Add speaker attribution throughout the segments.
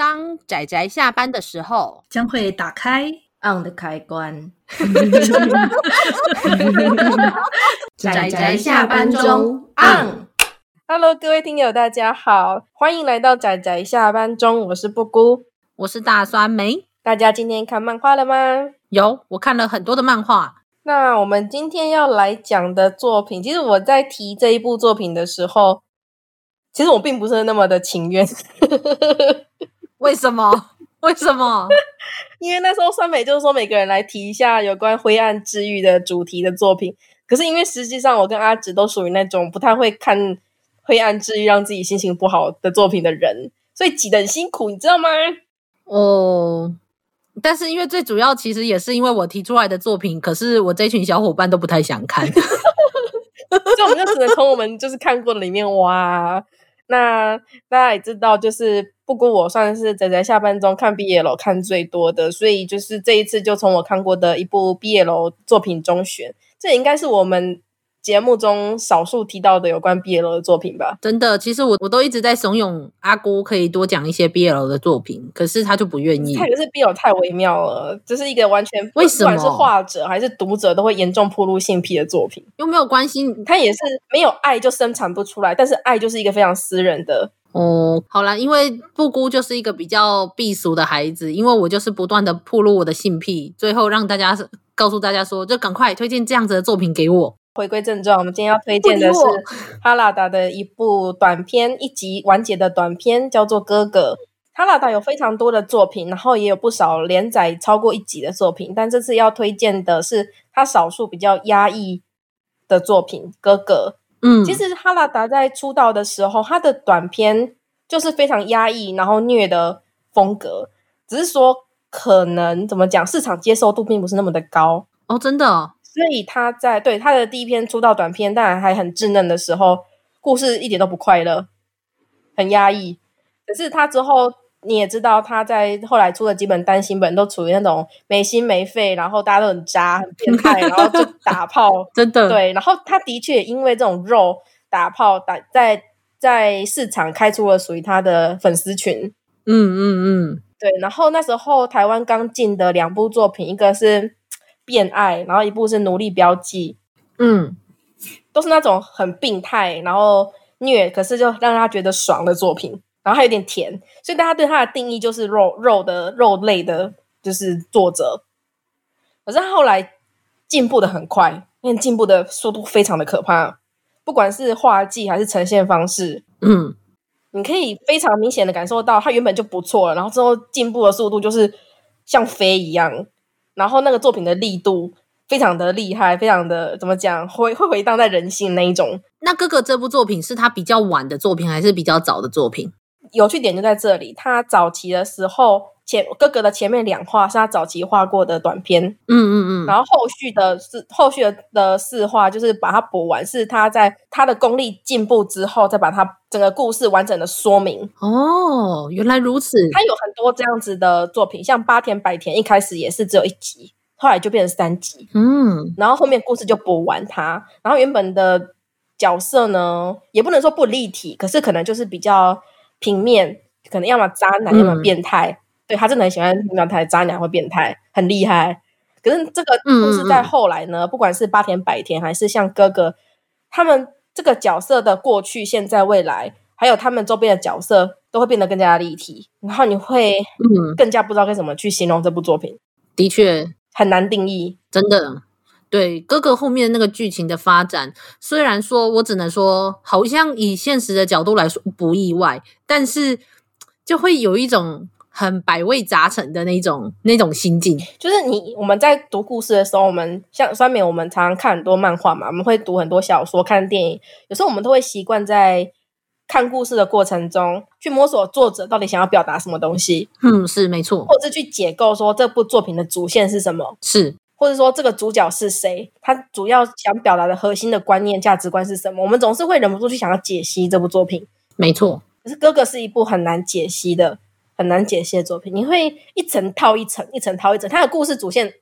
Speaker 1: 当仔仔下班的时候，
Speaker 2: 将会打开
Speaker 3: on 的开关。
Speaker 1: 仔仔下班中 on。
Speaker 4: Hello，各位听友，大家好，欢迎来到仔仔下班中。我是布姑，
Speaker 1: 我是大酸梅。
Speaker 4: 大家今天看漫画了吗？
Speaker 1: 有，我看了很多的漫画。
Speaker 4: 那我们今天要来讲的作品，其实我在提这一部作品的时候，其实我并不是那么的情愿。
Speaker 1: 为什么？为什么？
Speaker 4: 因为那时候酸梅就是说每个人来提一下有关灰暗治愈的主题的作品。可是因为实际上我跟阿直都属于那种不太会看灰暗治愈让自己心情不好的作品的人，所以挤得很辛苦，你知道吗？
Speaker 1: 哦。但是因为最主要，其实也是因为我提出来的作品，可是我这群小伙伴都不太想看，所
Speaker 4: 以我们就只能从我们就是看过的里面挖。那大家也知道，就是布姑我算是仔仔下班中看 BL 看最多的，所以就是这一次就从我看过的一部 BL 作品中选，这应该是我们。节目中少数提到的有关 BL 的作品吧，
Speaker 1: 真的，其实我我都一直在怂恿阿姑可以多讲一些 BL 的作品，可是他就不愿意。
Speaker 4: 他可是 BL 太微妙了，这是一个完全
Speaker 1: 为什么？
Speaker 4: 不管是画者还是读者都会严重暴露性癖的作品，
Speaker 1: 又没有关系，
Speaker 4: 他也是没有爱就生产不出来，但是爱就是一个非常私人的。
Speaker 1: 哦，好啦，因为布姑就是一个比较避俗的孩子，因为我就是不断的暴露我的性癖，最后让大家告诉大家说，就赶快推荐这样子的作品给我。
Speaker 4: 回归正传，我们今天要推荐的是哈拉达的一部短片，一集完结的短片，叫做《哥哥》。哈拉达有非常多的作品，然后也有不少连载超过一集的作品，但这次要推荐的是他少数比较压抑的作品《哥哥》。嗯，其实哈拉达在出道的时候，他的短片就是非常压抑，然后虐的风格，只是说可能怎么讲，市场接受度并不是那么的高
Speaker 1: 哦，真的。
Speaker 4: 所以他在对他的第一篇出道短片，当然还很稚嫩的时候，故事一点都不快乐，很压抑。可是他之后你也知道，他在后来出的几本单行本都处于那种没心没肺，然后大家都很渣、很变态，然后就 打炮，
Speaker 1: 真的
Speaker 4: 对。然后他的确因为这种肉打炮打在在市场开出了属于他的粉丝群。
Speaker 1: 嗯嗯嗯，
Speaker 4: 对。然后那时候台湾刚进的两部作品，一个是。变爱，然后一部是奴隶标记，
Speaker 1: 嗯，
Speaker 4: 都是那种很病态，然后虐，可是就让他觉得爽的作品，然后还有点甜，所以大家对他的定义就是肉肉的肉类的，就是作者。可是他后来进步的很快，因为进步的速度非常的可怕，不管是画技还是呈现方式，
Speaker 1: 嗯，
Speaker 4: 你可以非常明显的感受到他原本就不错了，然后之后进步的速度就是像飞一样。然后那个作品的力度非常的厉害，非常的怎么讲，会会回荡在人心那一种。
Speaker 1: 那哥哥这部作品是他比较晚的作品，还是比较早的作品？
Speaker 4: 有趣点就在这里，他早期的时候。前哥哥的前面两画是他早期画过的短片，
Speaker 1: 嗯嗯嗯，
Speaker 4: 然后后续的是后续的的四画，就是把它补完，是他在他的功力进步之后，再把它整个故事完整的说明。
Speaker 1: 哦，原来如此。
Speaker 4: 他有很多这样子的作品，像八田百田一开始也是只有一集，后来就变成三集，
Speaker 1: 嗯，
Speaker 4: 然后后面故事就补完它，然后原本的角色呢，也不能说不立体，可是可能就是比较平面，可能要么渣男，要么变态。嗯对，他真的很喜欢变态、渣男或变态，很厉害。可是这个故事在后来呢，嗯嗯，不管是八田百田还是像哥哥，他们这个角色的过去、现在、未来，还有他们周边的角色，都会变得更加立体。然后你会更加不知道该怎么去形容这部作品。
Speaker 1: 的确
Speaker 4: 很难定义，
Speaker 1: 真的。对，哥哥后面那个剧情的发展，虽然说我只能说，好像以现实的角度来说不意外，但是就会有一种。很百味杂陈的那种那种心境，
Speaker 4: 就是你我们在读故事的时候，我们像酸梅，我们常常看很多漫画嘛，我们会读很多小说、看电影，有时候我们都会习惯在看故事的过程中去摸索作者到底想要表达什么东西。
Speaker 1: 嗯，是没错，
Speaker 4: 或者去解构说这部作品的主线是什么，
Speaker 1: 是，
Speaker 4: 或者说这个主角是谁，他主要想表达的核心的观念、价值观是什么，我们总是会忍不住去想要解析这部作品。
Speaker 1: 没错，
Speaker 4: 可是哥哥是一部很难解析的。很难解析的作品，你会一层套一层，一层套一层。它的故事主线，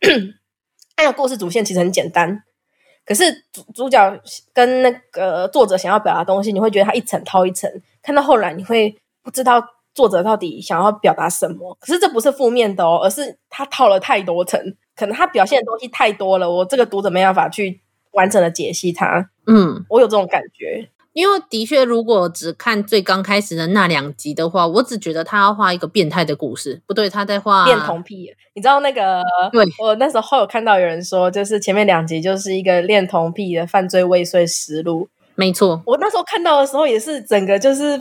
Speaker 4: 它的故事主线其实很简单，可是主主角跟那个作者想要表达东西，你会觉得它一层套一层。看到后来，你会不知道作者到底想要表达什么。可是这不是负面的哦，而是他套了太多层，可能他表现的东西太多了，我这个读者没办法去完整的解析它。嗯，我有这种感觉。
Speaker 1: 因为的确，如果只看最刚开始的那两集的话，我只觉得他要画一个变态的故事。不对，他在画
Speaker 4: 恋童癖。你知道那个？
Speaker 1: 对，
Speaker 4: 我那时候有看到有人说，就是前面两集就是一个恋童癖的犯罪未遂实录。
Speaker 1: 没错，
Speaker 4: 我那时候看到的时候也是整个就是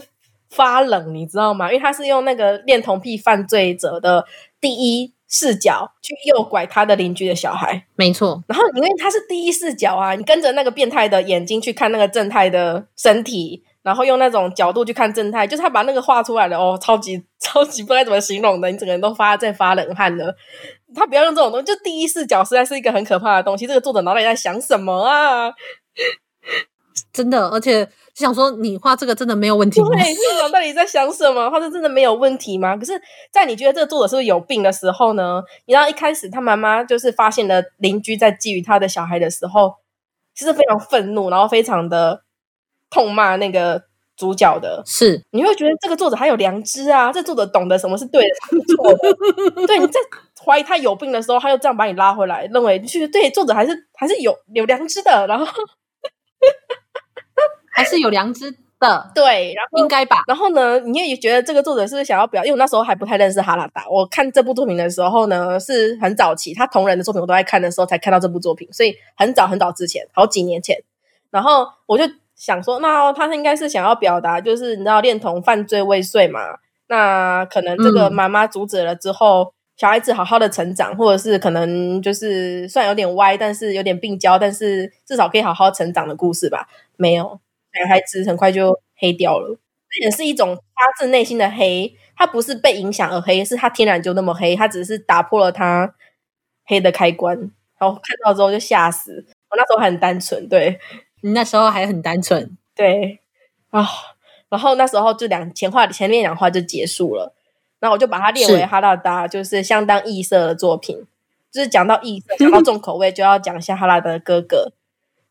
Speaker 4: 发冷，你知道吗？因为他是用那个恋童癖犯罪者的第一。视角去诱拐他的邻居的小孩，
Speaker 1: 没错。
Speaker 4: 然后因为他是第一视角啊，你跟着那个变态的眼睛去看那个正太的身体，然后用那种角度去看正太，就是他把那个画出来了哦，超级超级不知道怎么形容的，你整个人都发在发冷汗了。他不要用这种东西，就第一视角实在是一个很可怕的东西。这个作者脑袋在想什么啊？
Speaker 1: 真的，而且。就想说，你画这个真的没有问题吗？
Speaker 4: 对，作者到底在想什么？画这真的没有问题吗？可是，在你觉得这个作者是不是有病的时候呢？你知道一开始他妈妈就是发现了邻居在觊觎他的小孩的时候，其实非常愤怒，然后非常的痛骂那个主角的。
Speaker 1: 是，
Speaker 4: 你会觉得这个作者还有良知啊？这作者懂得什么是对的，什么是错的。对，你在怀疑他有病的时候，他又这样把你拉回来，认为就是对作者还是还是有有良知的。然后。
Speaker 1: 还是有良知的，
Speaker 4: 对，然后
Speaker 1: 应该吧。
Speaker 4: 然后呢，你也觉得这个作者是想要表？因为我那时候还不太认识哈拉达，我看这部作品的时候呢，是很早期，他同人的作品我都在看的时候才看到这部作品，所以很早很早之前，好几年前。然后我就想说，那他应该是想要表达，就是你知道恋童犯罪未遂嘛？那可能这个妈妈阻止了之后，嗯、小孩子好好的成长，或者是可能就是算有点歪，但是有点病娇，但是至少可以好好成长的故事吧？没有。男孩子很快就黑掉了，这也是一种发自内心的黑。他不是被影响而黑，是他天然就那么黑。他只是打破了他黑的开关，然后看到之后就吓死。我那时候还很单纯，对，
Speaker 1: 你那时候还很单纯，
Speaker 4: 对啊。然后那时候就两前话前面两话就结束了，然后我就把它列为哈拉达，就是相当异色的作品。就是讲到异色，讲到重口味，就要讲一下哈拉达的哥哥。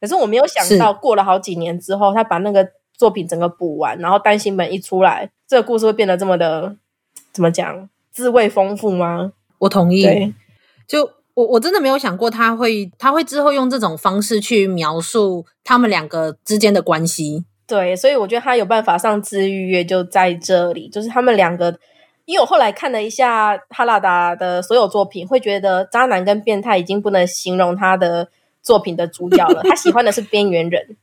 Speaker 4: 可是我没有想到，过了好几年之后，他把那个作品整个补完，然后单行本一出来，这个故事会变得这么的怎么讲，滋味丰富吗？
Speaker 1: 我同意。就我我真的没有想过他会他会之后用这种方式去描述他们两个之间的关系。
Speaker 4: 对，所以我觉得他有办法上治愈乐就在这里，就是他们两个，因为我后来看了一下哈拉达的所有作品，会觉得渣男跟变态已经不能形容他的。作品的主角了，他喜欢的是边缘人，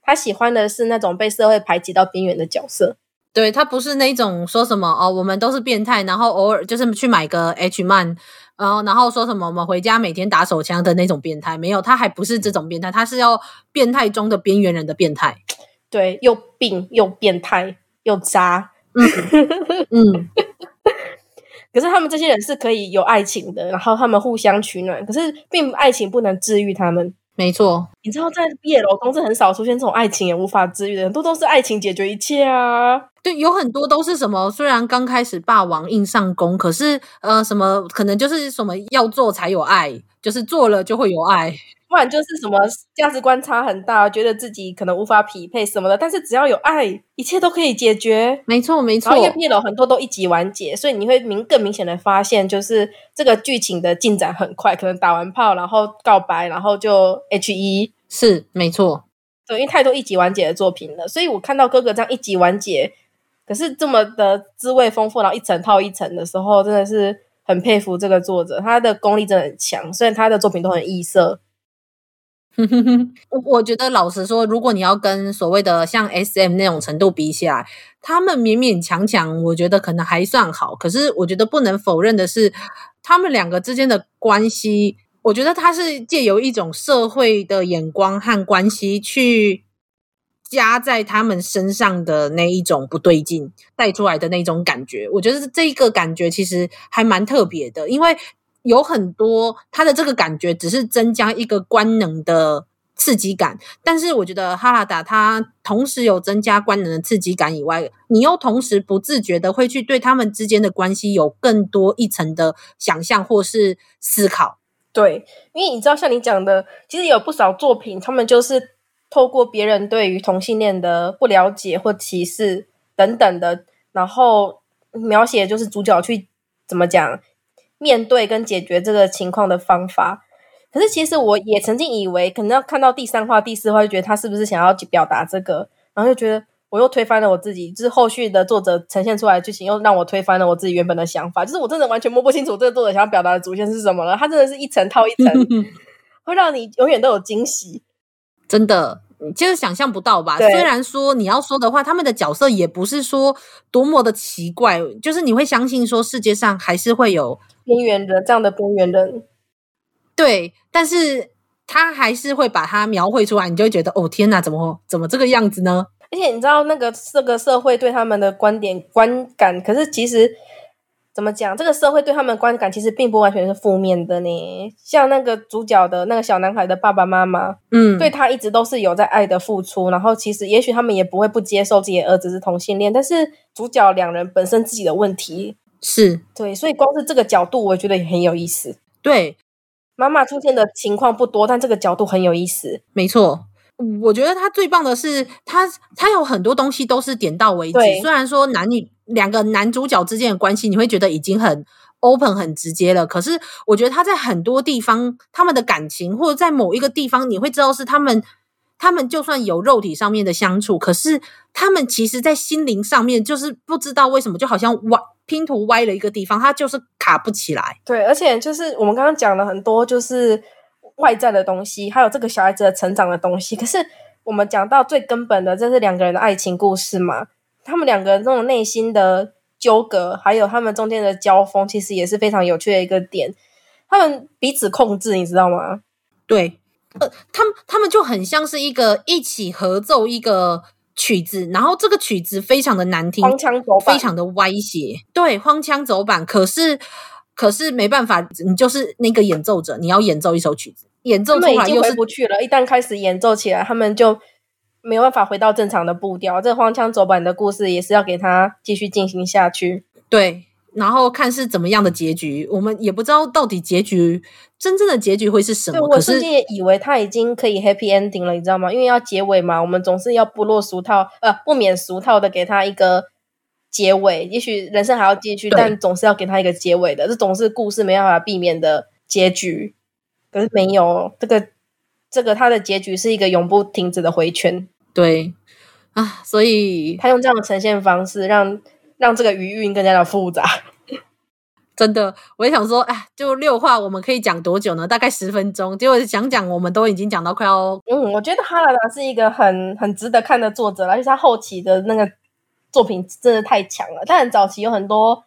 Speaker 4: 他喜欢的是那种被社会排挤到边缘的角色。
Speaker 1: 对，他不是那种说什么哦，我们都是变态，然后偶尔就是去买个 H 曼，然后然后说什么我们回家每天打手枪的那种变态，没有，他还不是这种变态，他是要变态中的边缘人的变态。
Speaker 4: 对，又病又变态又渣，嗯嗯。可是他们这些人是可以有爱情的，然后他们互相取暖。可是，并爱情不能治愈他们。
Speaker 1: 没错，
Speaker 4: 你知道，在夜楼中是很少出现这种爱情也无法治愈的，很多都是爱情解决一切啊。
Speaker 1: 对，有很多都是什么？虽然刚开始霸王硬上弓，可是呃，什么可能就是什么要做才有爱，就是做了就会有爱。
Speaker 4: 不然就是什么价值观差很大，觉得自己可能无法匹配什么的，但是只要有爱，一切都可以解决。
Speaker 1: 没错，没错。
Speaker 4: 然后因为 BL 很多都一集完结，所以你会明更明显的发现，就是这个剧情的进展很快，可能打完炮，然后告白，然后就 HE。
Speaker 1: 是，没错。
Speaker 4: 对，因为太多一集完结的作品了，所以我看到哥哥这样一集完结，可是这么的滋味丰富，然后一层套一层的时候，真的是很佩服这个作者，他的功力真的很强，虽然他的作品都很异色。
Speaker 1: 我我觉得老实说，如果你要跟所谓的像 SM 那种程度比起来，他们勉勉强强，我觉得可能还算好。可是我觉得不能否认的是，他们两个之间的关系，我觉得他是借由一种社会的眼光和关系去加在他们身上的那一种不对劲带出来的那种感觉。我觉得这一个感觉其实还蛮特别的，因为。有很多他的这个感觉只是增加一个官能的刺激感，但是我觉得哈拉达他同时有增加官能的刺激感以外，你又同时不自觉的会去对他们之间的关系有更多一层的想象或是思考。
Speaker 4: 对，因为你知道，像你讲的，其实有不少作品，他们就是透过别人对于同性恋的不了解或歧视等等的，然后描写就是主角去怎么讲面对跟解决这个情况的方法。可是其实我也曾经以为，可能要看到第三话、第四话，就觉得他是不是想要表达这个，然后就觉得我又推翻了我自己。就是后续的作者呈现出来的剧情，又让我推翻了我自己原本的想法。就是我真的完全摸不清楚这个作者想要表达的主线是什么了。他真的是一层套一层，会让你永远都有惊喜。
Speaker 1: 真的，就是想象不到吧？虽然说你要说的话，他们的角色也不是说多么的奇怪，就是你会相信说世界上还是会有
Speaker 4: 边缘人这样的边缘人。
Speaker 1: 对，但是他还是会把它描绘出来，你就会觉得哦天哪，怎么怎么这个样子呢？
Speaker 4: 而且你知道那个这个社会对他们的观点观感，可是其实怎么讲，这个社会对他们的观感其实并不完全是负面的呢。像那个主角的那个小男孩的爸爸妈妈，嗯，对他一直都是有在爱的付出，然后其实也许他们也不会不接受自己的儿子是同性恋，但是主角两人本身自己的问题
Speaker 1: 是
Speaker 4: 对，所以光是这个角度，我觉得也很有意思。
Speaker 1: 对。
Speaker 4: 妈妈出现的情况不多，但这个角度很有意思。
Speaker 1: 没错，我觉得他最棒的是，他他有很多东西都是点到为止。虽然说男女两个男主角之间的关系，你会觉得已经很 open 很直接了，可是我觉得他在很多地方，他们的感情或者在某一个地方，你会知道是他们，他们就算有肉体上面的相处，可是他们其实在心灵上面就是不知道为什么，就好像哇。拼图歪了一个地方，它就是卡不起来。
Speaker 4: 对，而且就是我们刚刚讲了很多，就是外在的东西，还有这个小孩子的成长的东西。可是我们讲到最根本的，这是两个人的爱情故事嘛？他们两个人这种内心的纠葛，还有他们中间的交锋，其实也是非常有趣的一个点。他们彼此控制，你知道吗？
Speaker 1: 对，呃，他们他们就很像是一个一起合奏一个。曲子，然后这个曲子非常的难听，
Speaker 4: 荒腔走板，
Speaker 1: 非常的歪斜，对，荒腔走板。可是，可是没办法，你就是那个演奏者，你要演奏一首曲子，演奏出来又是
Speaker 4: 回不去了。一旦开始演奏起来，他们就没有办法回到正常的步调。这荒腔走板的故事也是要给他继续进行下去。
Speaker 1: 对。然后看是怎么样的结局，我们也不知道到底结局真正的结局会是什么。对，
Speaker 4: 我甚至也以为他已经可以 happy ending 了，你知道吗？因为要结尾嘛，我们总是要不落俗套，呃，不免俗套的给他一个结尾。也许人生还要继续，但总是要给他一个结尾的。这总是故事没办法避免的结局。可是没有这个，这个他的结局是一个永不停止的回圈。
Speaker 1: 对啊，所以
Speaker 4: 他用这样的呈现方式让。让这个余韵更加的复杂，
Speaker 1: 真的，我也想说，哎，就六话，我们可以讲多久呢？大概十分钟。结果讲讲，我们都已经讲到快要……
Speaker 4: 嗯，我觉得哈拉达是一个很很值得看的作者，而且他后期的那个作品真的太强了。他很早期有很多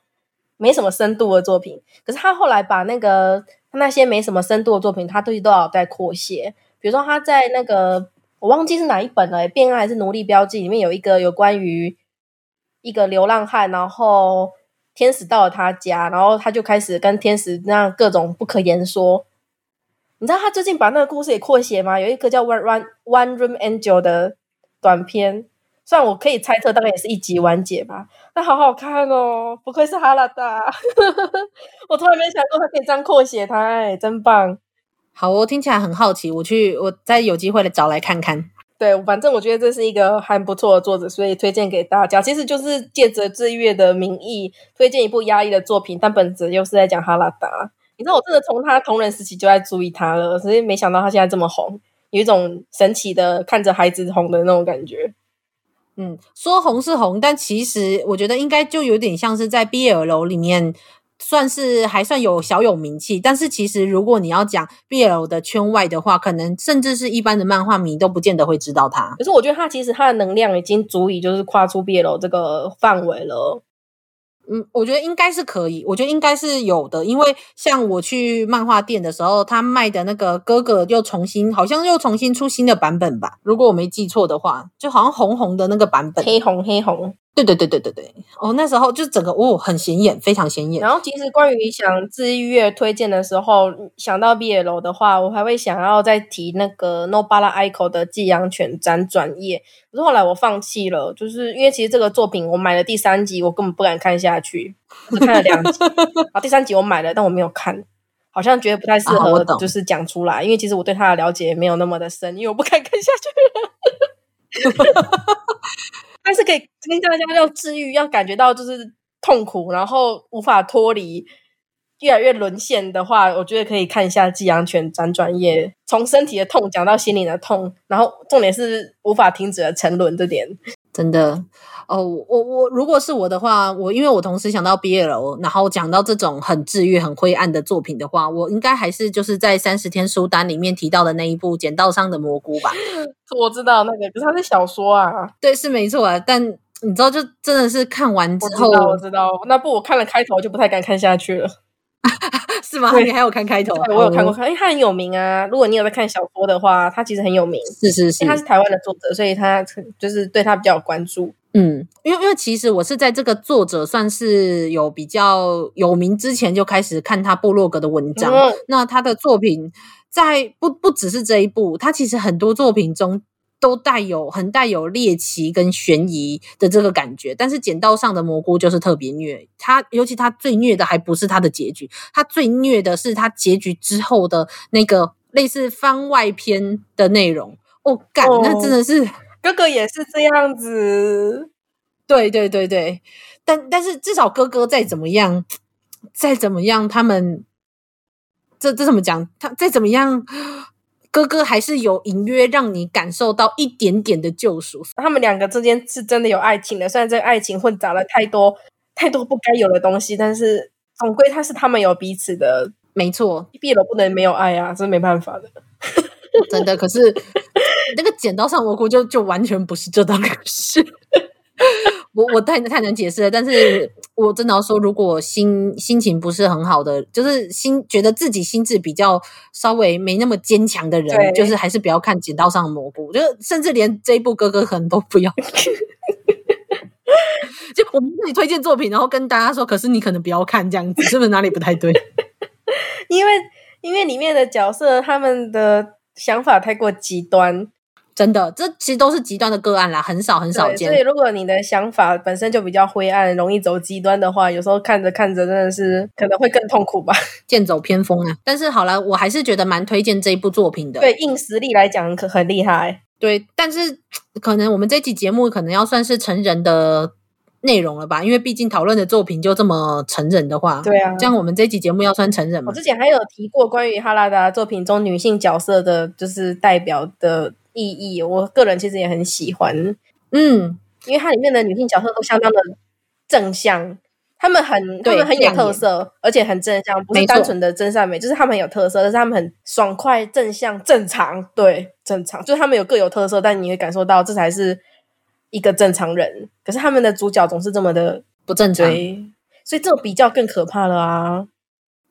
Speaker 4: 没什么深度的作品，可是他后来把那个那些没什么深度的作品，他都都要在扩写。比如说他在那个我忘记是哪一本了，《变爱还是奴隶标记》里面有一个有关于。一个流浪汉，然后天使到了他家，然后他就开始跟天使那样各种不可言说。你知道他最近把那个故事也扩写吗？有一个叫 One One One Room Angel 的短片，虽然我可以猜测大概也是一集完结吧，但好好看哦，不愧是哈拉达，我从来没想过他可以这样扩写他，哎，真棒。
Speaker 1: 好，我听起来很好奇，我去，我再有机会来找来看看。
Speaker 4: 对，反正我觉得这是一个还不错的作者，所以推荐给大家。其实就是借着治愈的名义推荐一部压抑的作品，但本质又是在讲哈拉达。你知道，我真的从他同人时期就在注意他了，所以没想到他现在这么红，有一种神奇的看着孩子红的那种感觉。
Speaker 1: 嗯，说红是红，但其实我觉得应该就有点像是在 BL 里面。算是还算有小有名气，但是其实如果你要讲 BL 的圈外的话，可能甚至是一般的漫画迷都不见得会知道他。
Speaker 4: 可是我觉得他其实他的能量已经足以就是跨出 BL 这个范围了。
Speaker 1: 嗯，我觉得应该是可以，我觉得应该是有的，因为像我去漫画店的时候，他卖的那个哥哥又重新，好像又重新出新的版本吧，如果我没记错的话，就好像红红的那个版本，
Speaker 4: 黑红黑红。
Speaker 1: 对对对对对对，哦，那时候就整个哦很显眼，非常显眼。
Speaker 4: 然后其实关于想治愈月推荐的时候，想到 BL 的话，我还会想要再提那个 Nobara Aiko 的《寄养犬辗转夜》，可是后来我放弃了，就是因为其实这个作品我买了第三集，我根本不敢看下去，只看了两集。啊，第三集我买了，但我没有看，好像觉得不太适合，就是讲出来，啊，因为其实我对他的了解没有那么的深，因为我不敢看下去了。但是可以跟大家要治愈，要感觉到就是痛苦，然后无法脱离，越来越沦陷的话，我觉得可以看一下《寄养犬转转业》，从身体的痛讲到心灵的痛，然后重点是无法停止的沉沦这点。
Speaker 1: 真的哦，我我如果是我的话，我因为我同时想到 BL，然后讲到这种很治愈、很灰暗的作品的话，我应该还是就是在三十天书单里面提到的那一部《剪刀上的蘑菇》吧。
Speaker 4: 我知道那个，可是它是小说啊。
Speaker 1: 对，是没错啊。但你知道，就真的是看完之后，
Speaker 4: 我知道，我知道那部我看了开头就不太敢看下去了。
Speaker 1: 是吗？你还有看开头？
Speaker 4: 我有看过，因为他很有名啊。如果你有在看小说的话，他其实很有名。
Speaker 1: 是是是，
Speaker 4: 他是台湾的作者，所以他就是对他比较有关注。
Speaker 1: 嗯，因为因为其实我是在这个作者算是有比较有名之前就开始看他部落格的文章。嗯、那他的作品在不不只是这一部，他其实很多作品中。都带有很带有猎奇跟悬疑的这个感觉，但是剪刀上的蘑菇就是特别虐，它尤其它最虐的还不是它的结局，它最虐的是它结局之后的那个类似番外篇的内容。哦，干，哦，那真的是
Speaker 4: 哥哥也是这样子，
Speaker 1: 对对对对，但但是至少哥哥再怎么样，再怎么样，他们这这怎么讲？他再怎么样。哥哥还是有隐约让你感受到一点点的救赎。
Speaker 4: 他们两个之间是真的有爱情的，虽然这个爱情混杂了太多 太多不该有的东西，但是总归他是他们有彼此的。
Speaker 1: 没错
Speaker 4: 毕了不能没有爱啊，这是没办法的，
Speaker 1: 真的。可是那个剪刀上蘑菇就就完全不是这档事。我我太太难解释了，但是我真的要说，如果心心情不是很好的，就是心觉得自己心智比较稍微没那么坚强的人，就是还是不要看《剪刀上的蘑菇》，就甚至连这一部哥哥可能都不要。就我们自己推荐作品，然后跟大家说，可是你可能不要看这样子，是不是哪里不太对？
Speaker 4: 因为因为里面的角色他们的想法太过极端。
Speaker 1: 真的，这其实都是极端的个案啦，很少很少见。
Speaker 4: 所以，如果你的想法本身就比较灰暗，容易走极端的话，有时候看着看着真的是可能会更痛苦吧，
Speaker 1: 剑走偏锋啊。但是好了，我还是觉得蛮推荐这一部作品的。
Speaker 4: 对，硬实力来讲可很厉害。
Speaker 1: 对，但是可能我们这期节目可能要算是成人的内容了吧，因为毕竟讨论的作品就这么成人的话，
Speaker 4: 对啊，
Speaker 1: 这样我们这期节目要算成人吗？
Speaker 4: 我之前还有提过关于哈拉达作品中女性角色的，就是代表的。意义，我个人其实也很喜欢，
Speaker 1: 嗯，
Speaker 4: 因为它里面的女性角色都相当的正向，她们很，她们很有特色，而且很正向，不是单纯的真善美，就是她们很有特色，但是她们很爽快、正向、正常，对，正常，就是她们有各有特色，但你会感受到这才是一个正常人。可是他们的主角总是这么的
Speaker 1: 不正常，
Speaker 4: 所以这种比较更可怕了啊。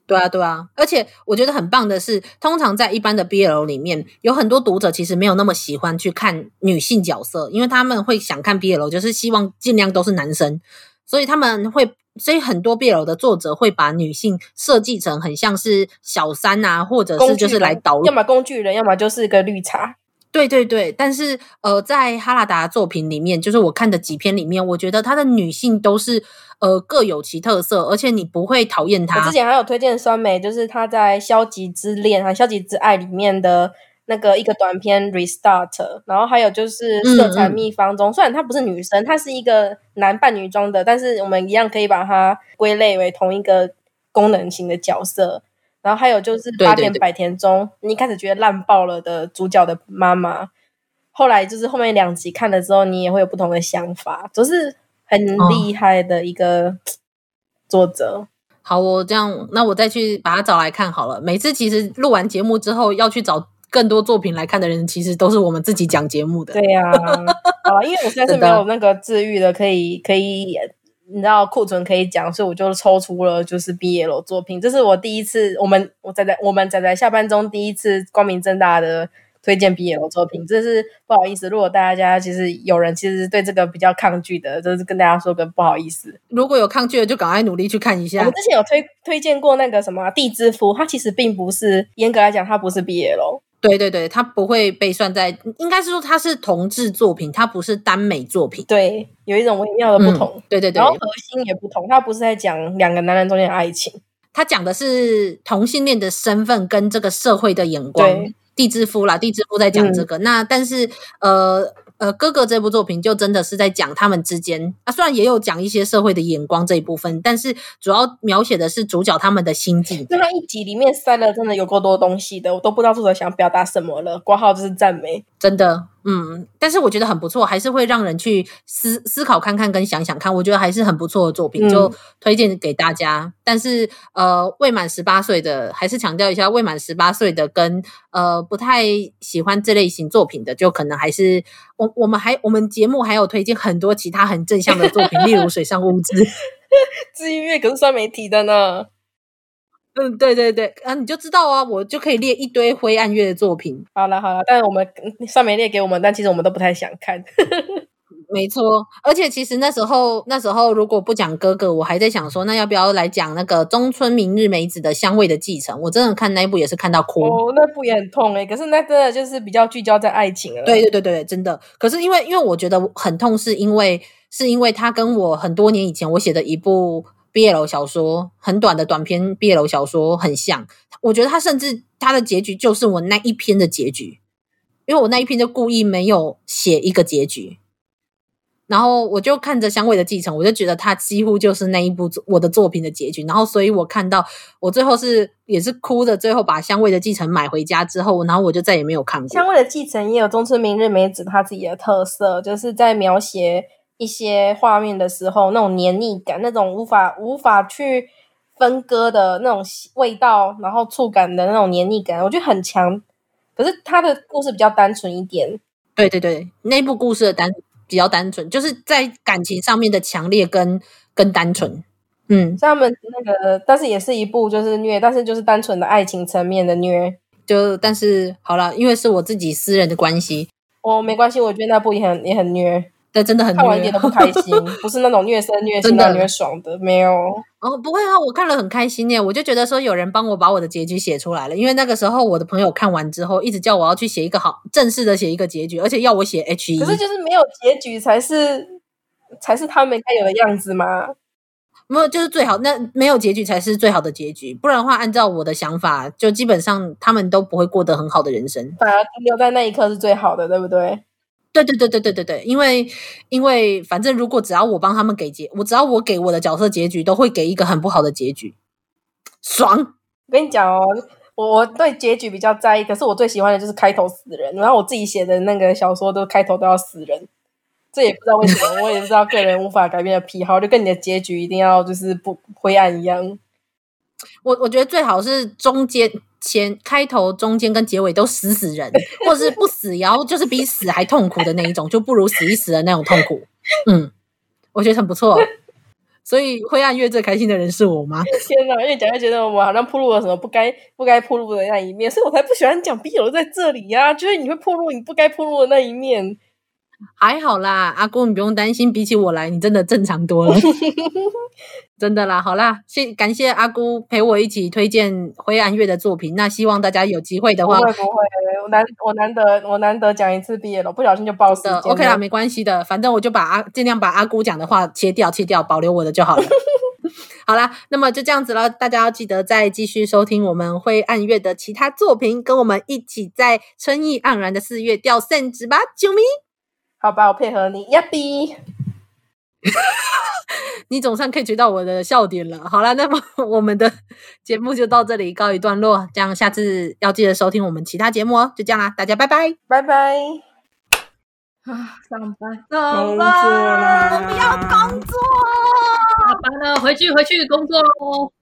Speaker 1: 对啊，对啊，而且我觉得很棒的是，通常在一般的 BL 里面，有很多读者其实没有那么喜欢去看女性角色，因为他们会想看 BL，就是希望尽量都是男生，所以他们会，所以很多 BL 的作者会把女性设计成很像是小三啊，或者是就是来导，
Speaker 4: 要么工具人，要么就是个绿茶。
Speaker 1: 对对对，但是呃，在哈拉达作品里面，就是我看的几篇里面，我觉得她的女性都是呃各有其特色，而且你不会讨厌她。
Speaker 4: 我之前还有推荐酸梅，就是她在《消极之恋》和《消极之爱》里面的那个一个短片《Restart》，然后还有就是《色彩秘方》中，嗯嗯虽然她不是女生，她是一个男扮女装的，但是我们一样可以把它归类为同一个功能型的角色。然后还有就是《八点百田》中，你一开始觉得烂爆了的主角的妈妈，后来就是后面两集看了之后，你也会有不同的想法，就是很厉害的一个 作者。哦、
Speaker 1: 好，我这样，那我再去把它找来看好了。每次其实录完节目之后，要去找更多作品来看的人，其实都是我们自己讲节目的。
Speaker 4: 对呀、啊，好，因为我现在是没有那个治愈的，可以可以。你知道库存可以讲，所以我就抽出了就是 BL 作品，这是我第一次，我们我仔仔我们仔仔下班中第一次光明正大的推荐 BL 作品，这是不好意思，如果大家其实有人其实对这个比较抗拒的，就是跟大家说个不好意思。
Speaker 1: 如果有抗拒的，就赶快努力去看一下。
Speaker 4: 我们之前有推推荐过那个什么地之夫，它其实并不是严格来讲，它不是 BL。
Speaker 1: 对对对，它不会被算在，应该是说它是同志作品，它不是耽美作品。
Speaker 4: 对，有一种微妙的不同。
Speaker 1: 嗯、对对对，
Speaker 4: 然后核心也不同，它不是在讲两个男人中间的爱情，
Speaker 1: 它讲的是同性恋的身份跟这个社会的眼光。地之夫啦，地之夫在讲这个。嗯、那但是呃呃，哥哥这部作品就真的是在讲他们之间啊，虽然也有讲一些社会的眼光这一部分，但是主要描写的是主角他们的心境。
Speaker 4: 那他一集里面塞了真的有够多东西的，我都不知道作者想表达什么了。括号就是赞美，
Speaker 1: 真的。嗯，但是我觉得很不错，还是会让人去思思考看看跟想想看，我觉得还是很不错的作品，就推荐给大家。嗯、但是呃，未满十八岁的，还是强调一下，未满十八岁的跟呃不太喜欢这类型作品的，就可能还是我我们还我们节目还有推荐很多其他很正向的作品，例如水上物质，
Speaker 4: 治愈乐可是算媒体的呢。
Speaker 1: 嗯，对对对，啊，你就知道啊，我就可以列一堆灰暗月的作品。
Speaker 4: 好了好了，但是我们上面列给我们，但其实我们都不太想看。
Speaker 1: 没错，而且其实那时候那时候如果不讲哥哥，我还在想说，那要不要来讲那个中村明日美子的香味的继承？我真的看那一部也是看到哭。
Speaker 4: 哦，那部也很痛诶，可是那真的就是比较聚焦在爱情了。
Speaker 1: 对对对对，真的。可是因为因为我觉得很痛，是因为是因为他跟我很多年以前我写的一部。BL 小说很短的短篇 BL 小说很像，我觉得他甚至他的结局就是我那一篇的结局，因为我那一篇就故意没有写一个结局，然后我就看着香味的继承，我就觉得他几乎就是那一部我的作品的结局，然后所以我看到我最后是也是哭的，最后把香味的继承买回家之后，然后我就再也没有看过。
Speaker 4: 香味的继承也有中村明日美子他自己的特色，就是在描写。一些画面的时候，那种黏腻感，那种无法无法去分割的那种味道，然后触感的那种黏腻感，我觉得很强。可是他的故事比较单纯一点。
Speaker 1: 对对对，那部故事的单比较单纯，就是在感情上面的强烈跟跟单纯。嗯，
Speaker 4: 像他们那个，但是也是一部就是虐，但是就是单纯的爱情层面的虐。
Speaker 1: 就但是好了，因为是我自己私人的关
Speaker 4: 系，哦、没关系，我觉得那部也很也很虐。
Speaker 1: 对，真的很虐，
Speaker 4: 看完一点都不 开心，不是那种虐身 虐心的虐爽的，没有。
Speaker 1: 哦，不会啊，我看了很开心耶，我就觉得说有人帮我把我的结局写出来了，因为那个时候我的朋友看完之后，一直叫我要去写一个好正式的写一个结局，而且要我写 H E。
Speaker 4: 可是就是没有结局才是才是他们该有的样子吗？
Speaker 1: 没有，就是最好，那没有结局才是最好的结局，不然的话，按照我的想法，就基本上他们都不会过得很好的人生。
Speaker 4: 反而停留在那一刻是最好的，对不对？
Speaker 1: 对对对对对对对，因为因为反正如果只要我帮他们给结，我只要我给我的角色结局，都会给一个很不好的结局。爽！
Speaker 4: 我跟你讲哦，我我对结局比较在意，可是我最喜欢的就是开头死人。然后我自己写的那个小说都开头都要死人，这也不知道为什么，我也不知道个人无法改变的癖好，就跟你的结局一定要就是不灰暗一样。
Speaker 1: 我我觉得最好是中间。前开头、中间跟结尾都死死人，或者是不死，然后就是比死还痛苦的那一种，就不如死一死的那种痛苦。嗯，我觉得很不错。所以灰暗月最开心的人是我吗？
Speaker 4: 天哪，越讲越觉得我好像暴露了什么不该不该暴露的那一面，所以我才不喜欢讲 BL 在这里呀、啊，就是你会暴露你不该暴露的那一面。
Speaker 1: 还好啦，阿姑你不用担心，比起我来，你真的正常多了，真的啦。好啦，谢感谢阿姑陪我一起推荐灰暗月的作品。那希望大家有机会的话，
Speaker 4: 不会不会，我难我难得我难得讲一次毕业了，不小心就爆死了。
Speaker 1: OK 啦，没关系的，反正我就把阿尽量把阿姑讲的话切掉切掉，保留我的就好了。好啦，那么就这样子了，大家要记得再继续收听我们灰暗月的其他作品，跟我们一起在春意盎然的四月钓圣子吧，啾咪。
Speaker 4: 好吧，我配合你，呀比，
Speaker 1: 你总算可以追到我的笑点了。好了，那么我们的节目就到这里告一段落，这样下次要记得收听我们其他节目哦。就这样啦，大家拜拜，
Speaker 4: 拜拜。
Speaker 1: 啊，上班，上班，我不要工作，
Speaker 2: 下班了，回去回去工作喽。